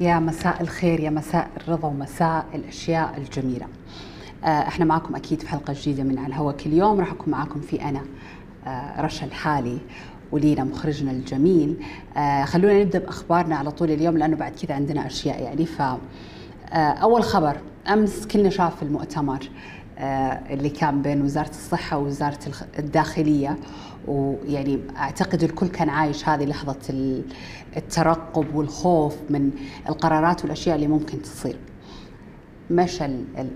يا مساء الخير يا مساء الرضا ومساء الأشياء الجميلة. آه، إحنا معكم أكيد في حلقة جديدة من على الهواء كل يوم راح أكون معكم في أنا آه، رشا الحالي ولينا مخرجنا الجميل. آه، خلونا نبدأ بأخبارنا على طول اليوم لأنه بعد كذا عندنا أشياء يعني ف أول خبر أمس كلنا شاف المؤتمر اللي كان بين وزارة الصحة ووزارة الداخلية ويعني أعتقد الكل كان عايش هذه لحظة الترقب والخوف من القرارات والأشياء اللي ممكن تصير. مشى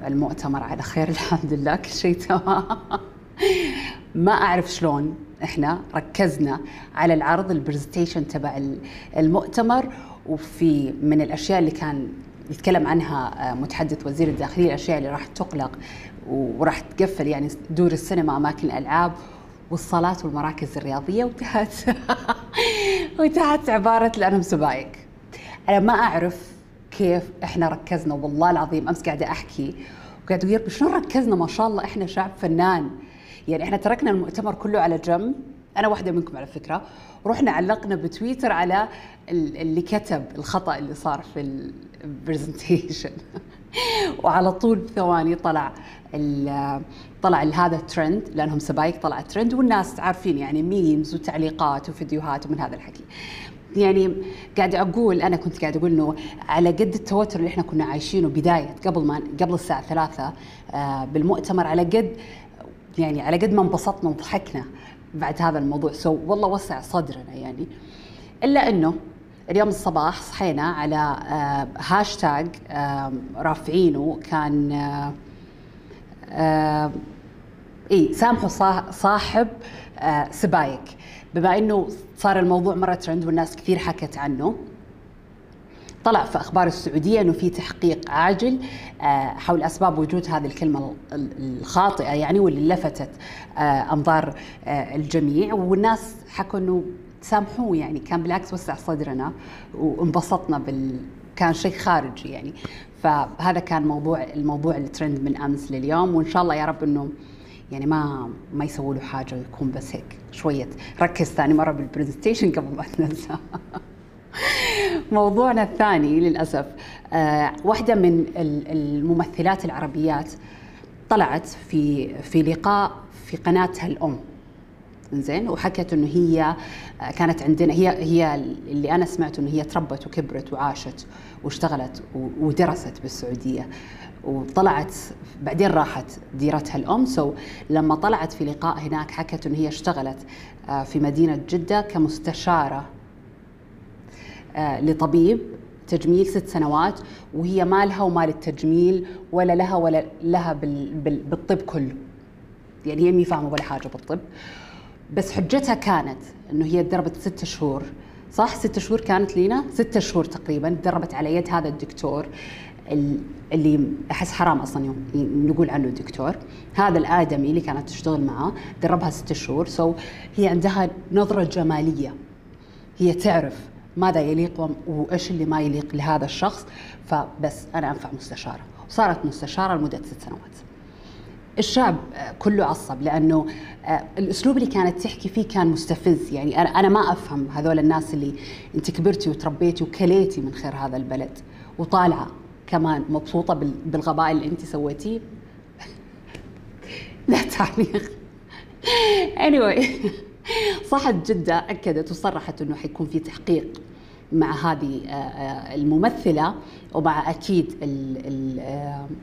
المؤتمر على خير الحمد لله كل شيء تمام. ما أعرف شلون إحنا ركزنا على العرض البرزنتيشن تبع المؤتمر وفي من الأشياء اللي كان يتكلم عنها متحدث وزير الداخلية الأشياء اللي راح تقلق وراح تقفل يعني دور السينما أماكن الألعاب والصالات والمراكز الرياضية وانتهت. وانتهت عبارة لانهم سبايك. أنا ما أعرف كيف إحنا ركزنا والله العظيم أمس قاعدة أحكي وقاعده أقول شلون ركزنا؟ ما شاء الله إحنا شعب فنان. يعني إحنا تركنا المؤتمر كله على جنب. أنا واحدة منكم على فكرة. ورحنا علقنا بتويتر على اللي كتب الخطأ اللي صار في ال presentation وعلى طول بثواني طلع طلع هذا الترند لأنهم سبايك طلع ترند والناس عارفين يعني memes وتعليقات وفيديوهات ومن هذا الحكي. يعني قاعد أقول أنا كنت قاعد أقول إنه على قد التوتر اللي إحنا كنا عايشينه بداية قبل ما قبل الساعة ثلاثة آه بالمؤتمر على قد يعني على قد ما انبسطنا وضحكنا. بعد هذا الموضوع. so والله وسع صدرنا يعني. إلا إنه اليوم الصباح صحينا على آه هاشتاج آه رافعينه كان آه إي سامحوا صاحب سبايك. بما إنه صار الموضوع مرة ترند والناس كثير حكت عنه طلع في أخبار السعودية إنه في تحقيق عاجل آه حول أسباب وجود هذه الكلمة الخاطئة يعني واللي لفتت آه أنظار آه الجميع. والناس حكوا إنه سامحوه يعني كان بالعكس وسع صدرنا وانبسطنا بال كان شيء خارجي يعني. فهذا كان موضوع الموضوع الترند من أمس لليوم. وإن شاء الله يا رب إنه يعني ما ما يسووا له حاجة ويكون بس هيك شوية. ركز ثاني مرة بالبرزنتيشن قبل ما تنسى. موضوعنا الثاني للأسف آه واحدة من الممثلات العربيات طلعت في في لقاء في قناتها الأم. زين وحكت إنه هي كانت عندنا هي هي اللي أنا سمعته إنه هي تربت وكبرت وعاشت واشتغلت ودرست بالسعودية. وطلعت بعدين راحت ديرتها الأم. سو لما طلعت في لقاء هناك حكت إنه هي اشتغلت في مدينة جدة كمستشارة لطبيب تجميل ست سنوات وهي ما لها وما للتجميل ولا لها ولا لها بالطب كله. يعني هي مي فاهمة ولا حاجة بالطب. بس حجتها كانت إنه هي تدربت ست شهور. صح؟ ست شهور كانت لينا؟ ست شهور تقريبا تدربت على يد هذا الدكتور اللي أحس حرام أصلا يوم نقول عنه دكتور هذا الآدمي اللي كانت تشتغل معاه دربها ست شهور. so هي عندها نظرة جمالية. هي تعرف ماذا يليق وإيش اللي ما يليق لهذا الشخص فبس أنا أنفع مستشارة. وصارت مستشارة لمدة ست سنوات. الشعب كله عصب لأنه الأسلوب اللي كانت تحكي فيه كان مستفز. يعني أنا أنا ما أفهم هذول الناس اللي أنت كبرتي وتربيتي وكليتي من خير هذا البلد وطالعة كمان مبسوطة بالغباء اللي أنت سويتيه. لا تعليق anyway. صحت جدة أكدت وصرحت أنه حيكون في تحقيق مع هذه الممثلة ومع أكيد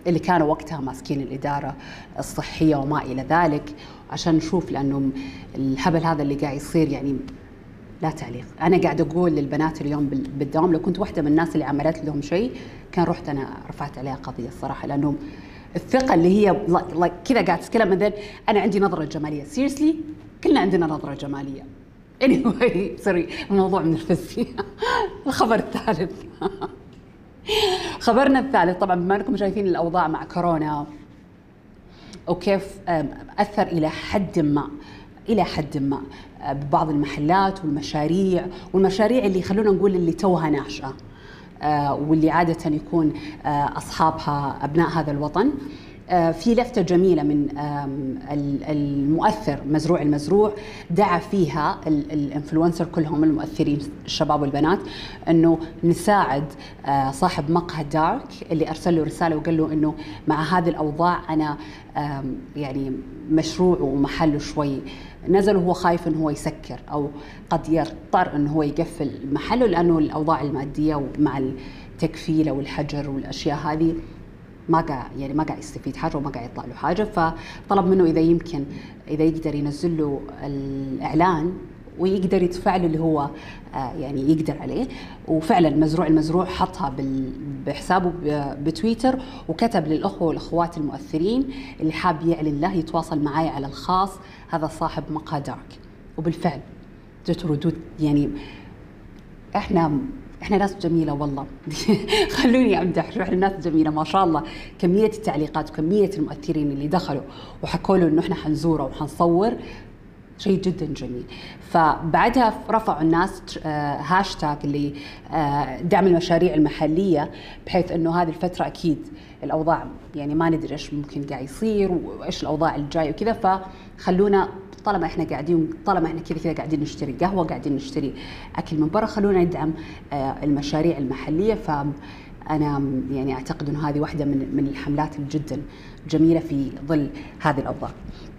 اللي كانوا وقتها ماسكين الإدارة الصحية وما إلى ذلك. عشان نشوف لأنه الهبل هذا اللي قاعد يصير يعني لا تعليق. أنا قاعد أقول للبنات اليوم بالدوام لو كنت واحدة من الناس اللي عملت لهم شيء كان رحت أنا رفعت عليها قضية الصراحة لأنه الثقة اللي هي كذا قاعد تتكلم مثلا أنا عندي نظرة جمالية. سيريسلي كلنا عندنا نظرة جمالية. Anyway سوري الموضوع من الفزي الخبر الثالث. خبرنا الثالث طبعا بما أنكم شايفين الأوضاع مع كورونا وكيف أثر إلى حد ما إلى حد ما ببعض المحلات والمشاريع والمشاريع اللي خلونا نقول اللي توها ناشئة واللي عادة يكون أصحابها أبناء هذا الوطن. آه، في لفتة جميلة من المؤثر مزروع المزروع دعا فيها الانفلونسر كلهم المؤثرين الشباب والبنات إنه نساعد آه، صاحب مقهى دارك اللي أرسل له رسالة وقال له إنه مع هذه الأوضاع أنا يعني مشروع ومحله شوي. نزل وهو خايف إنه هو يسكر أو قد يضطر إنه هو يقفل محله لأنه الأوضاع المادية ومع التكفيله والحجر والأشياء هذه ما قاعد يعني ما قاعد يستفيد حاجة وما قاعد يطلع له حاجة فطلب منه إذا يمكن إذا يقدر ينزل له الإعلان ويقدر يدفع له اللي هو آه، يعني يقدر عليه. وفعلا مزروع المزروع حطها بحسابه بتويتر وكتب للأخوة والأخوات المؤثرين اللي حاب يعلن له يتواصل معي على الخاص هذا صاحب مقهى دارك. وبالفعل جت ردود يعني إحنا إحنا ناس جميلة والله. خلوني امدح شو إحنا ناس جميلة ما شاء الله. كمية التعليقات وكمية المؤثرين اللي دخلوا وحكوا له إنه إحنا حنزوره وحنصور شيء جدا جميل. فبعدها رفعوا الناس هاشتاج آه، اللي آه، دعم المشاريع المحلية بحيث إنه هذه الفترة أكيد الأوضاع يعني ما ندري إيش ممكن قاعد يصير وإيش الأوضاع الجاية وكذا. فخلونا طالما إحنا قاعدين طالما إحنا كذا كذا قاعدين نشتري قهوة قاعدين نشتري أكل من برا خلونا ندعم آه، المشاريع المحلية. ف أنا يعني أعتقد إنه هذه واحدة من من الحملات جدا جميله في ظل هذه الأوضاع.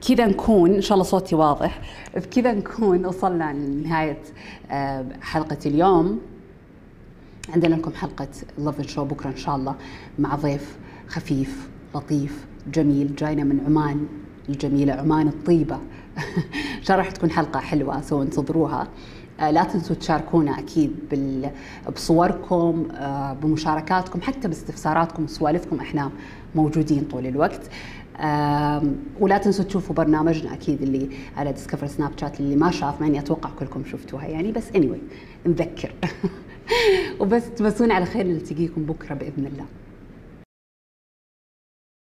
كذا نكون إن شاء الله صوتي واضح بكذا نكون وصلنا لنهاية آه، حلقة اليوم. عندنا لكم حلقة لوف شو بكرة إن شاء الله مع ضيف خفيف لطيف جميل جاينا من عمان. الجميلة عمان الطيبة. ان شاء الله راح تكون حلقة حلوة سو انتظروها. آه، لا تنسوا تشاركونا أكيد بصوركم آه، بمشاركاتكم حتى باستفساراتكم وسوالفكم إحنا موجودين طول الوقت. ولا تنسوا تشوفوا برنامجنا أكيد اللي على ديسكفر سناب شات اللي ما شاف مع إني أتوقع كلكم شفتوها يعني بس anyway نذكر. وبس تمسونا على خير نلتقيكم بكرة بإذن الله.